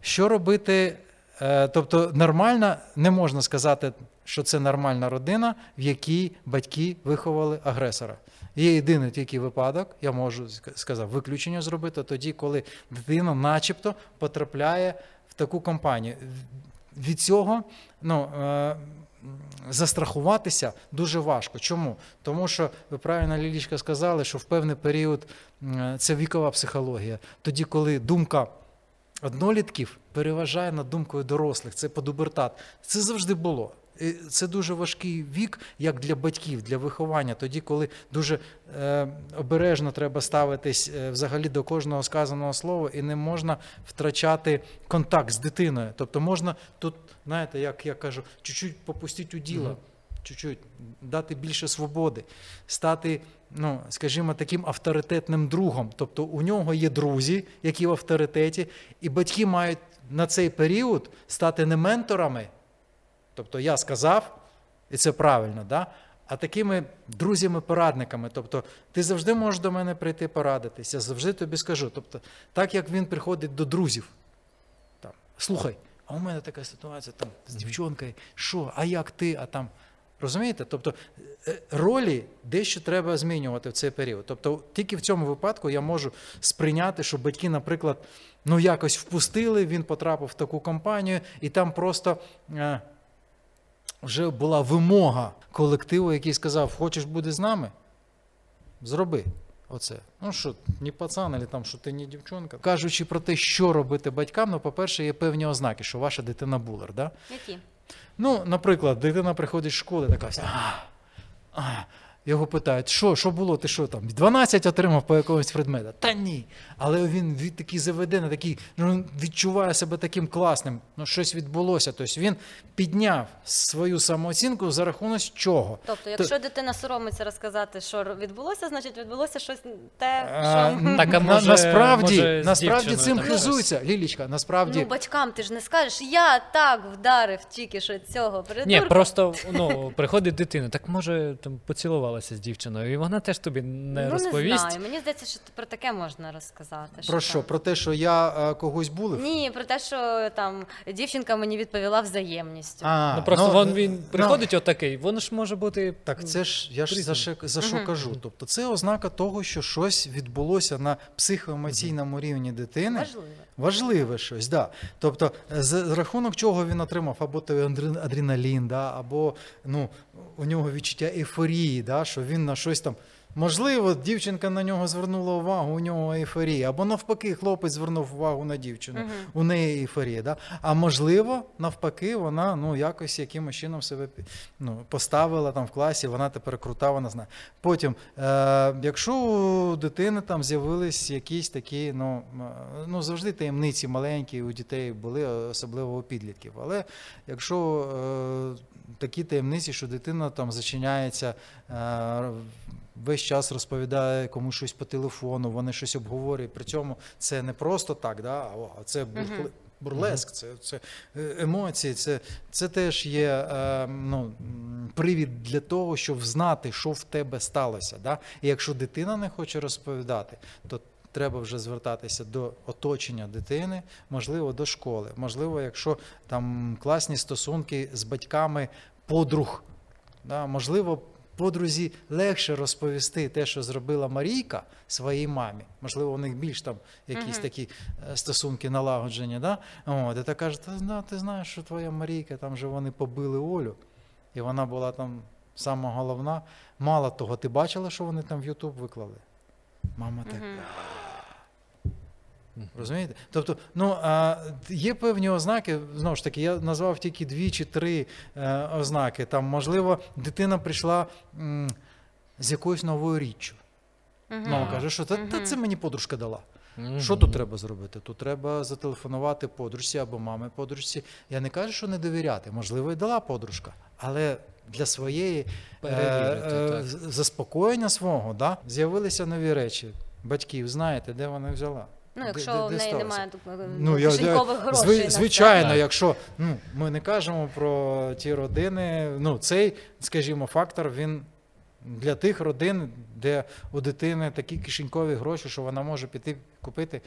Що робити? Е, Тобто, нормальна, не можна сказати, що це нормальна родина, в якій батьки виховали агресора. Є єдиний тільки випадок, я можу ск- сказав, виключення зробити тоді, коли дитина, начебто, потрапляє в таку компанію. Від цього ну, е, застрахуватися дуже важко. Чому? Тому що ви правильно Лілічка сказали, що в певний період це вікова психологія. Тоді, коли думка однолітків переважає над думкою дорослих, це подубертат. Це завжди було. Це дуже важкий вік, як для батьків, для виховання. Тоді, коли дуже е, обережно треба ставитись е, взагалі до кожного сказаного слова, і не можна втрачати контакт з дитиною. Тобто можна тут, знаєте, як я кажу, чуть-чуть попустити у діло. Мгм. Чуть-чуть дати більше свободи, стати, ну скажімо, таким авторитетним другом. Тобто у нього є друзі, які в авторитеті, і батьки мають на цей період стати не менторами. Тобто я сказав, і це правильно, да? а такими друзями-порадниками. Тобто, ти завжди можеш до мене прийти порадитись, я завжди тобі скажу. Тобто, так як він приходить до друзів, там, слухай, а у мене така ситуація там з дівчонкою, що, а як ти? А там. Розумієте? Тобто е, ролі дещо треба змінювати в цей період. Тобто, тільки в цьому випадку я можу сприйняти, що батьки, наприклад, ну якось впустили, він потрапив в таку компанію, і там просто е, вже була вимога колективу, який сказав: Хочеш бути з нами? Зроби. Оце. Ну що, не пацан, або там, що ти не дівчонка. Кажучи про те, що робити батькам, ну, по-перше, є певні ознаки, що ваша дитина булер. Да? Які? Ну, наприклад, дитина приходить з школи, така вся. А, а. Його питають, що, що було, ти що там? 12 отримав по якомусь предмету. Та ні. Але він від такий заведений, такий, ну, відчуває себе таким класним. Ну, щось відбулося. Тобто він підняв свою самооцінку за рахунок чого? Тобто, якщо дитина соромиться розказати, що відбулося, значить відбулося щось те, А, що Так, а може- насправді, може, насправді цим хизується. Лілічка, насправді. ну батькам ти ж не скажеш, я так вдарив тільки що цього придурка. Ні, просто ну, приходить дитина, так може там поцілувалася з дівчиною, і вона теж тобі не ну, розповість. Не знаю. Мені здається, що про таке можна розказати. Про що? там. Про те, що я е, когось булив? Ні, про те, що там дівчинка мені відповіла взаємністю. А, Ну просто вон він ну, приходить отакий, воно ж може бути. Так це ж я ж за, що- за що кажу. Тобто це ознака того, що щось відбулося на психоемоційному рівні дитини. Важливо. Важливе щось, да. Тобто, з, з рахунок чого він отримав або той адреналін, да, або ну, у нього відчуття ейфорії, да, що він на щось там. Можливо, дівчинка на нього звернула увагу, у нього ейфорія. Або навпаки, хлопець звернув увагу на дівчину, у неї ейфорія. Да? А можливо, навпаки, вона ну, якось якимось чином себе ну, поставила там в класі, вона тепер крута, вона знає. Потім, е, якщо у дитини там з'явились якісь такі, ну, ну завжди таємниці маленькі у дітей були, особливо у підлітків. Але якщо е, такі таємниці, що дитина там зачиняється. Е, Весь час розповідає комусь щось по телефону, вони щось обговорюють. При цьому це не просто так, да, а це бур- бурлеск, це, це е, емоції, це, це теж є е, ну, привід для того, щоб знати, що в тебе сталося. Да? І якщо дитина не хоче розповідати, то треба вже звертатися до оточення дитини, можливо, до школи. Можливо, якщо там класні стосунки з батьками подруг, да? можливо, подрузі легше розповісти те, що зробила Марійка своїй мамі. Можливо, у них більш там якісь Мгм. такі е, стосунки налагоджені. Да? От, і та каже, ти, да, ти знаєш, що твоя Марійка, там же вони побили Олю, і вона була там сама головна. Мало того, ти бачила, що вони там в Ютуб виклали? Мама так. Розумієте? Тобто, ну а, є певні ознаки, знову ж таки, я назвав тільки дві чи три е, ознаки. Там, можливо, дитина прийшла м, з якоюсь новою річчю. Мгм. Мама каже, що та, та це мені подружка дала. Що тут треба зробити? Тут треба зателефонувати подружці або мамі подружці. Я не кажу, що не довіряти. Можливо, і дала подружка, але для своєї е, е, заспокоєння свого да, з'явилися нові речі. Батьків, знаєте, де вона взяла? Ну, Де- якщо де- в неї сталося? немає е, Ну, я, я, кишенькових грошей. зви- на це. звичайно, Так. якщо ну, ми не кажемо про ті родини, ну цей, скажімо, фактор він для тих родин, де у дитини такі кишенькові гроші, що вона може піти купити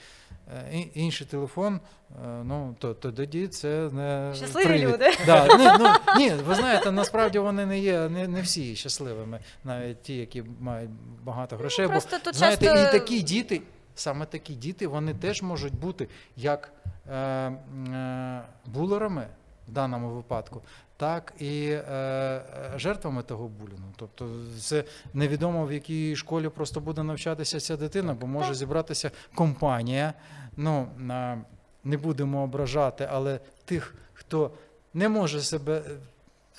е, інший телефон, е, ну то, то тоді це не Щасливі привід. люди. Да, ну, ну, ні, ви знаєте, насправді вони не є не, не всі щасливими, навіть ті, які мають багато грошей. Ну, просто тут знаєте, часто- і такі діти, саме такі діти, вони теж можуть бути як е, е, булерами в даному випадку, так і е, е, жертвами того булінгу. Тобто, це невідомо в якій школі просто буде навчатися ця дитина, бо може зібратися компанія. Ну, на, не будемо ображати, але тих, хто не може себе.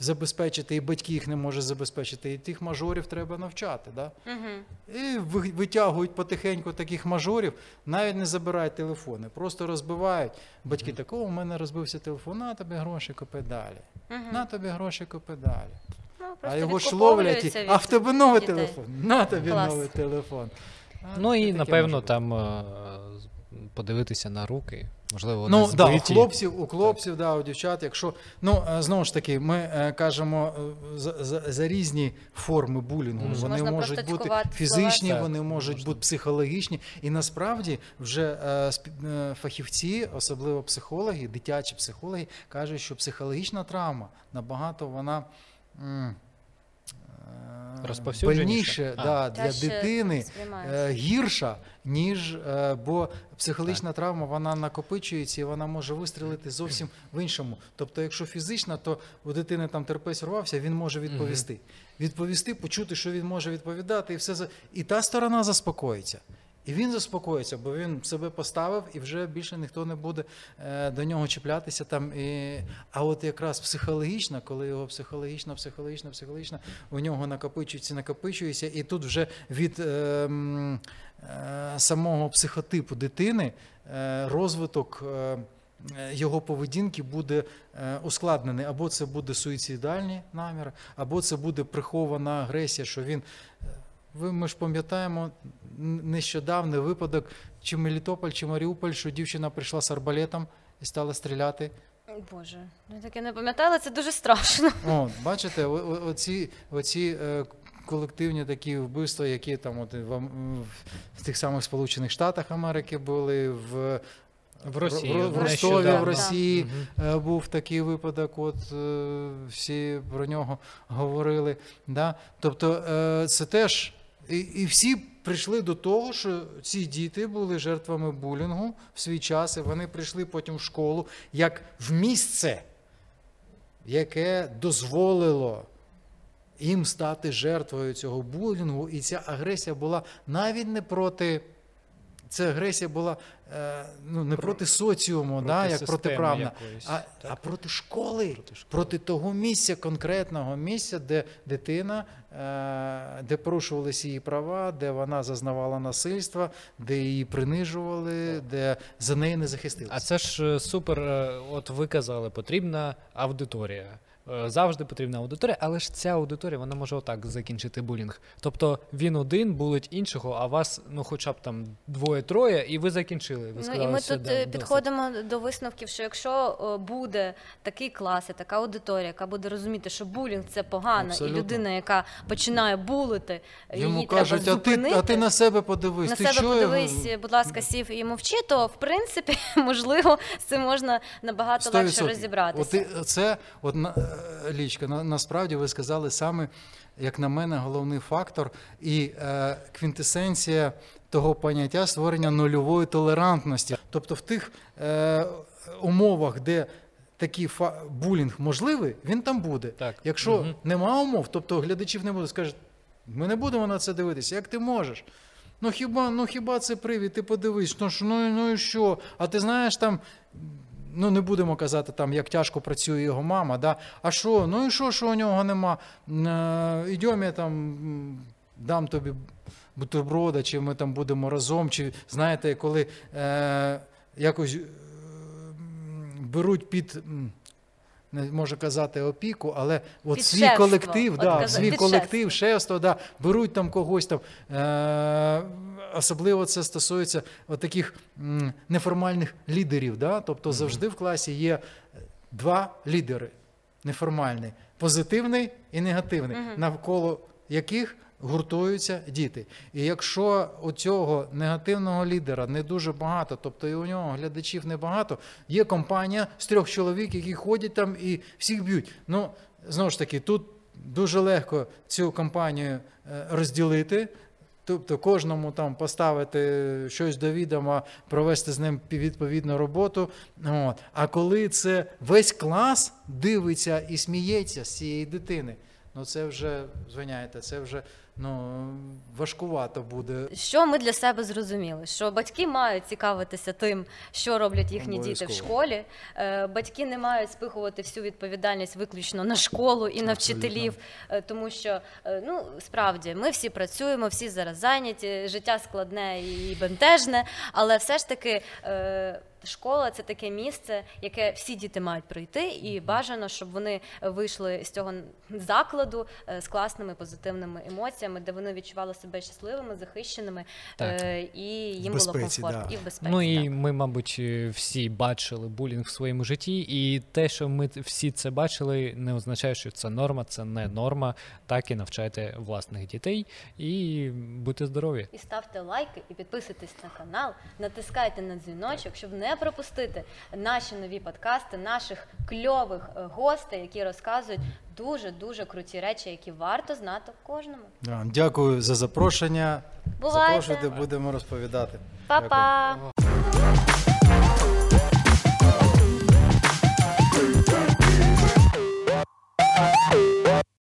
Забезпечити, і батьки їх не можуть забезпечити, і тих мажорів треба навчати. Да? Угу. І витягують потихеньку таких мажорів, навіть не забирають телефони, просто розбивають. Батьки такого, у мене розбився телефон, на тобі гроші купи далі. На тобі гроші купи далі. Ну, А його ж ловлять, і, а в тебе новий дітей. телефон. На тобі Клас. новий телефон. А Ну і напевно бути. там е, подивитися на руки. Можливо, вони Ну да, у хлопців, у хлопців, да, у дівчат, якщо ну е, знову ж таки, ми е, кажемо е, за, за, за різні форми булінгу. Мгм. Вони Можна можуть бути фізичні, слова. вони можуть можна. бути психологічні. І насправді вже е, е, фахівці, особливо психологи, дитячі психологи, кажуть, що психологічна травма набагато вона. м, е, А. да, для Та, дитини сприймаєш. е, гірша, ніж е, бо психологічна травма вона накопичується і вона може вистрілити зовсім в іншому. Тобто, якщо фізична, то у дитини там терпець рвався, він може відповісти. Відповісти, почути, що він може відповідати, і все за і та сторона заспокоїться. І він заспокоїться, бо він себе поставив, і вже більше ніхто не буде е, до нього чіплятися. Там, і... А от якраз психологічно, коли його психологічно, психологічно, психологічно, у нього накопичується, накопичується, і тут вже від е, е, самого психотипу дитини е, розвиток. Е, його поведінки буде е, ускладнений. Або це буде суїцидальні наміри, або це буде прихована агресія, що він. Ви ми ж пам'ятаємо нещодавний випадок, чи Мелітополь, чи Маріуполь, що дівчина прийшла з арбалетом і стала стріляти. Боже, ну таке не пам'ятала, це дуже страшно. О, бачите, о- оці, оці е, колективні такі вбивства, які там от в, в тих самих Сполучених Штатах Америки були, в, В Росії, в, в Ростові, в Росії Мгм. е, був такий випадок, от е, всі про нього говорили. Да? Тобто це теж. І, і всі прийшли до того, що ці діти були жертвами булінгу в свій час, і вони прийшли потім в школу як в місце, яке дозволило їм стати жертвою цього булінгу, і ця агресія була навіть не проти. Ця агресія була е, ну, не проти соціуму, Проти да, як системи протиправна, якоїсь, а, так? а проти школи, Проти школи. проти того місця, конкретного місця, де дитина, е, де порушувалися її права, де вона зазнавала насильства, де її принижували, де за неї не захистилися. А це ж е, супер. От ви казали, потрібна аудиторія. Е, Завжди потрібна аудиторія, але ж ця аудиторія вона може отак закінчити булінг. Тобто він один булить іншого, а вас ну хоча б там двоє-троє, і ви закінчили. Ви Ну і ми «Все, тут да, е, досить». підходимо до висновків, що якщо е, буде такий клас і така аудиторія, яка буде розуміти, що булінг це погано, Абсолютно. і людина, яка починає булити, Йому її кажуть, треба а ти, а ти на себе подивись. на ти себе що подивись, будь ласка, сів і мовчи, то в принципі можливо з цим можна набагато легше 100%. розібратися. От це, от на, Лічка, на, насправді ви сказали саме, як на мене, головний фактор і е, квінтесенція того поняття створення нульової толерантності. Тобто в тих е, умовах, де такий фа- булінг можливий, він там буде. Так. Якщо Мгм. нема умов, тобто глядачів не буде, скажуть, ми не будемо на це дивитися, як ти можеш? Ну хіба, ну хіба це привід? Ти подивись, ну, ну, ну і що? А ти знаєш там. Ну, не будемо казати, там, як тяжко працює його мама, да? а що? Ну і що, що у нього нема? Е, Ідемо, я там дам тобі бутерброда, чи ми там будемо разом, чи знаєте, коли е, якось е, беруть під. Не можу казати опіку, але от Під свій шефство. колектив, От да, каза- свій колектив, шефство, да, беруть там когось там. Е, особливо це стосується от таких м, неформальних лідерів. Да? Тобто завжди в класі є два лідери неформальний позитивний і негативний, навколо яких гуртуються діти. І якщо у цього негативного лідера не дуже багато, тобто і у нього глядачів небагато, є компанія з трьох чоловік, які ходять там і всіх б'ють. Ну, знову ж таки, тут дуже легко цю компанію е, розділити. Тобто кожному там поставити щось до відома, провести з ним відповідну роботу. От. А коли це весь клас дивиться і сміється з цієї дитини, ну це вже звиняєте, це вже ну, важкувато буде. Що ми для себе зрозуміли? Що батьки мають цікавитися тим, що роблять їхні діти в школі. Е, Батьки не мають спихувати всю відповідальність виключно на школу і на вчителів, е, тому що е, ну справді ми всі працюємо, всі зараз зайняті, життя складне і бентежне, але все ж таки. Школа це таке місце, яке всі діти мають пройти, і бажано, щоб вони вийшли з цього закладу е, з класними позитивними емоціями, де вони відчували себе щасливими, захищеними, Так. е, і їм безпеці, було комфортно да. і в безпеці. Ну і так. ми, мабуть, е, всі бачили булінг в своєму житті, і те, що ми всі це бачили, не означає, що це норма, це не норма. Так і навчайте власних дітей і будьте здорові. І ставте лайки, і підписуйтесь на канал, натискайте на дзвіночок, щоб не пропустити наші нові подкасти, наших кльових е, гостей, які розказують дуже дуже круті речі, які варто знати кожному. Да, Дякую за запрошення. Бувайте. Запрошуйте, будемо розповідати. Па-па! Дякую.